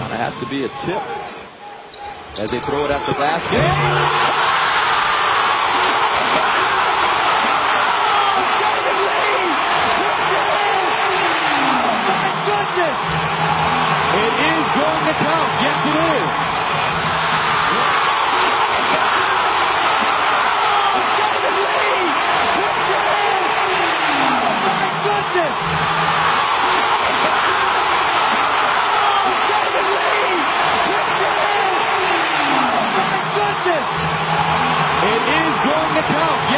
Kind of has to be a tip as they throw it at the basket. It is going to count. Yes, it is. It is going to count.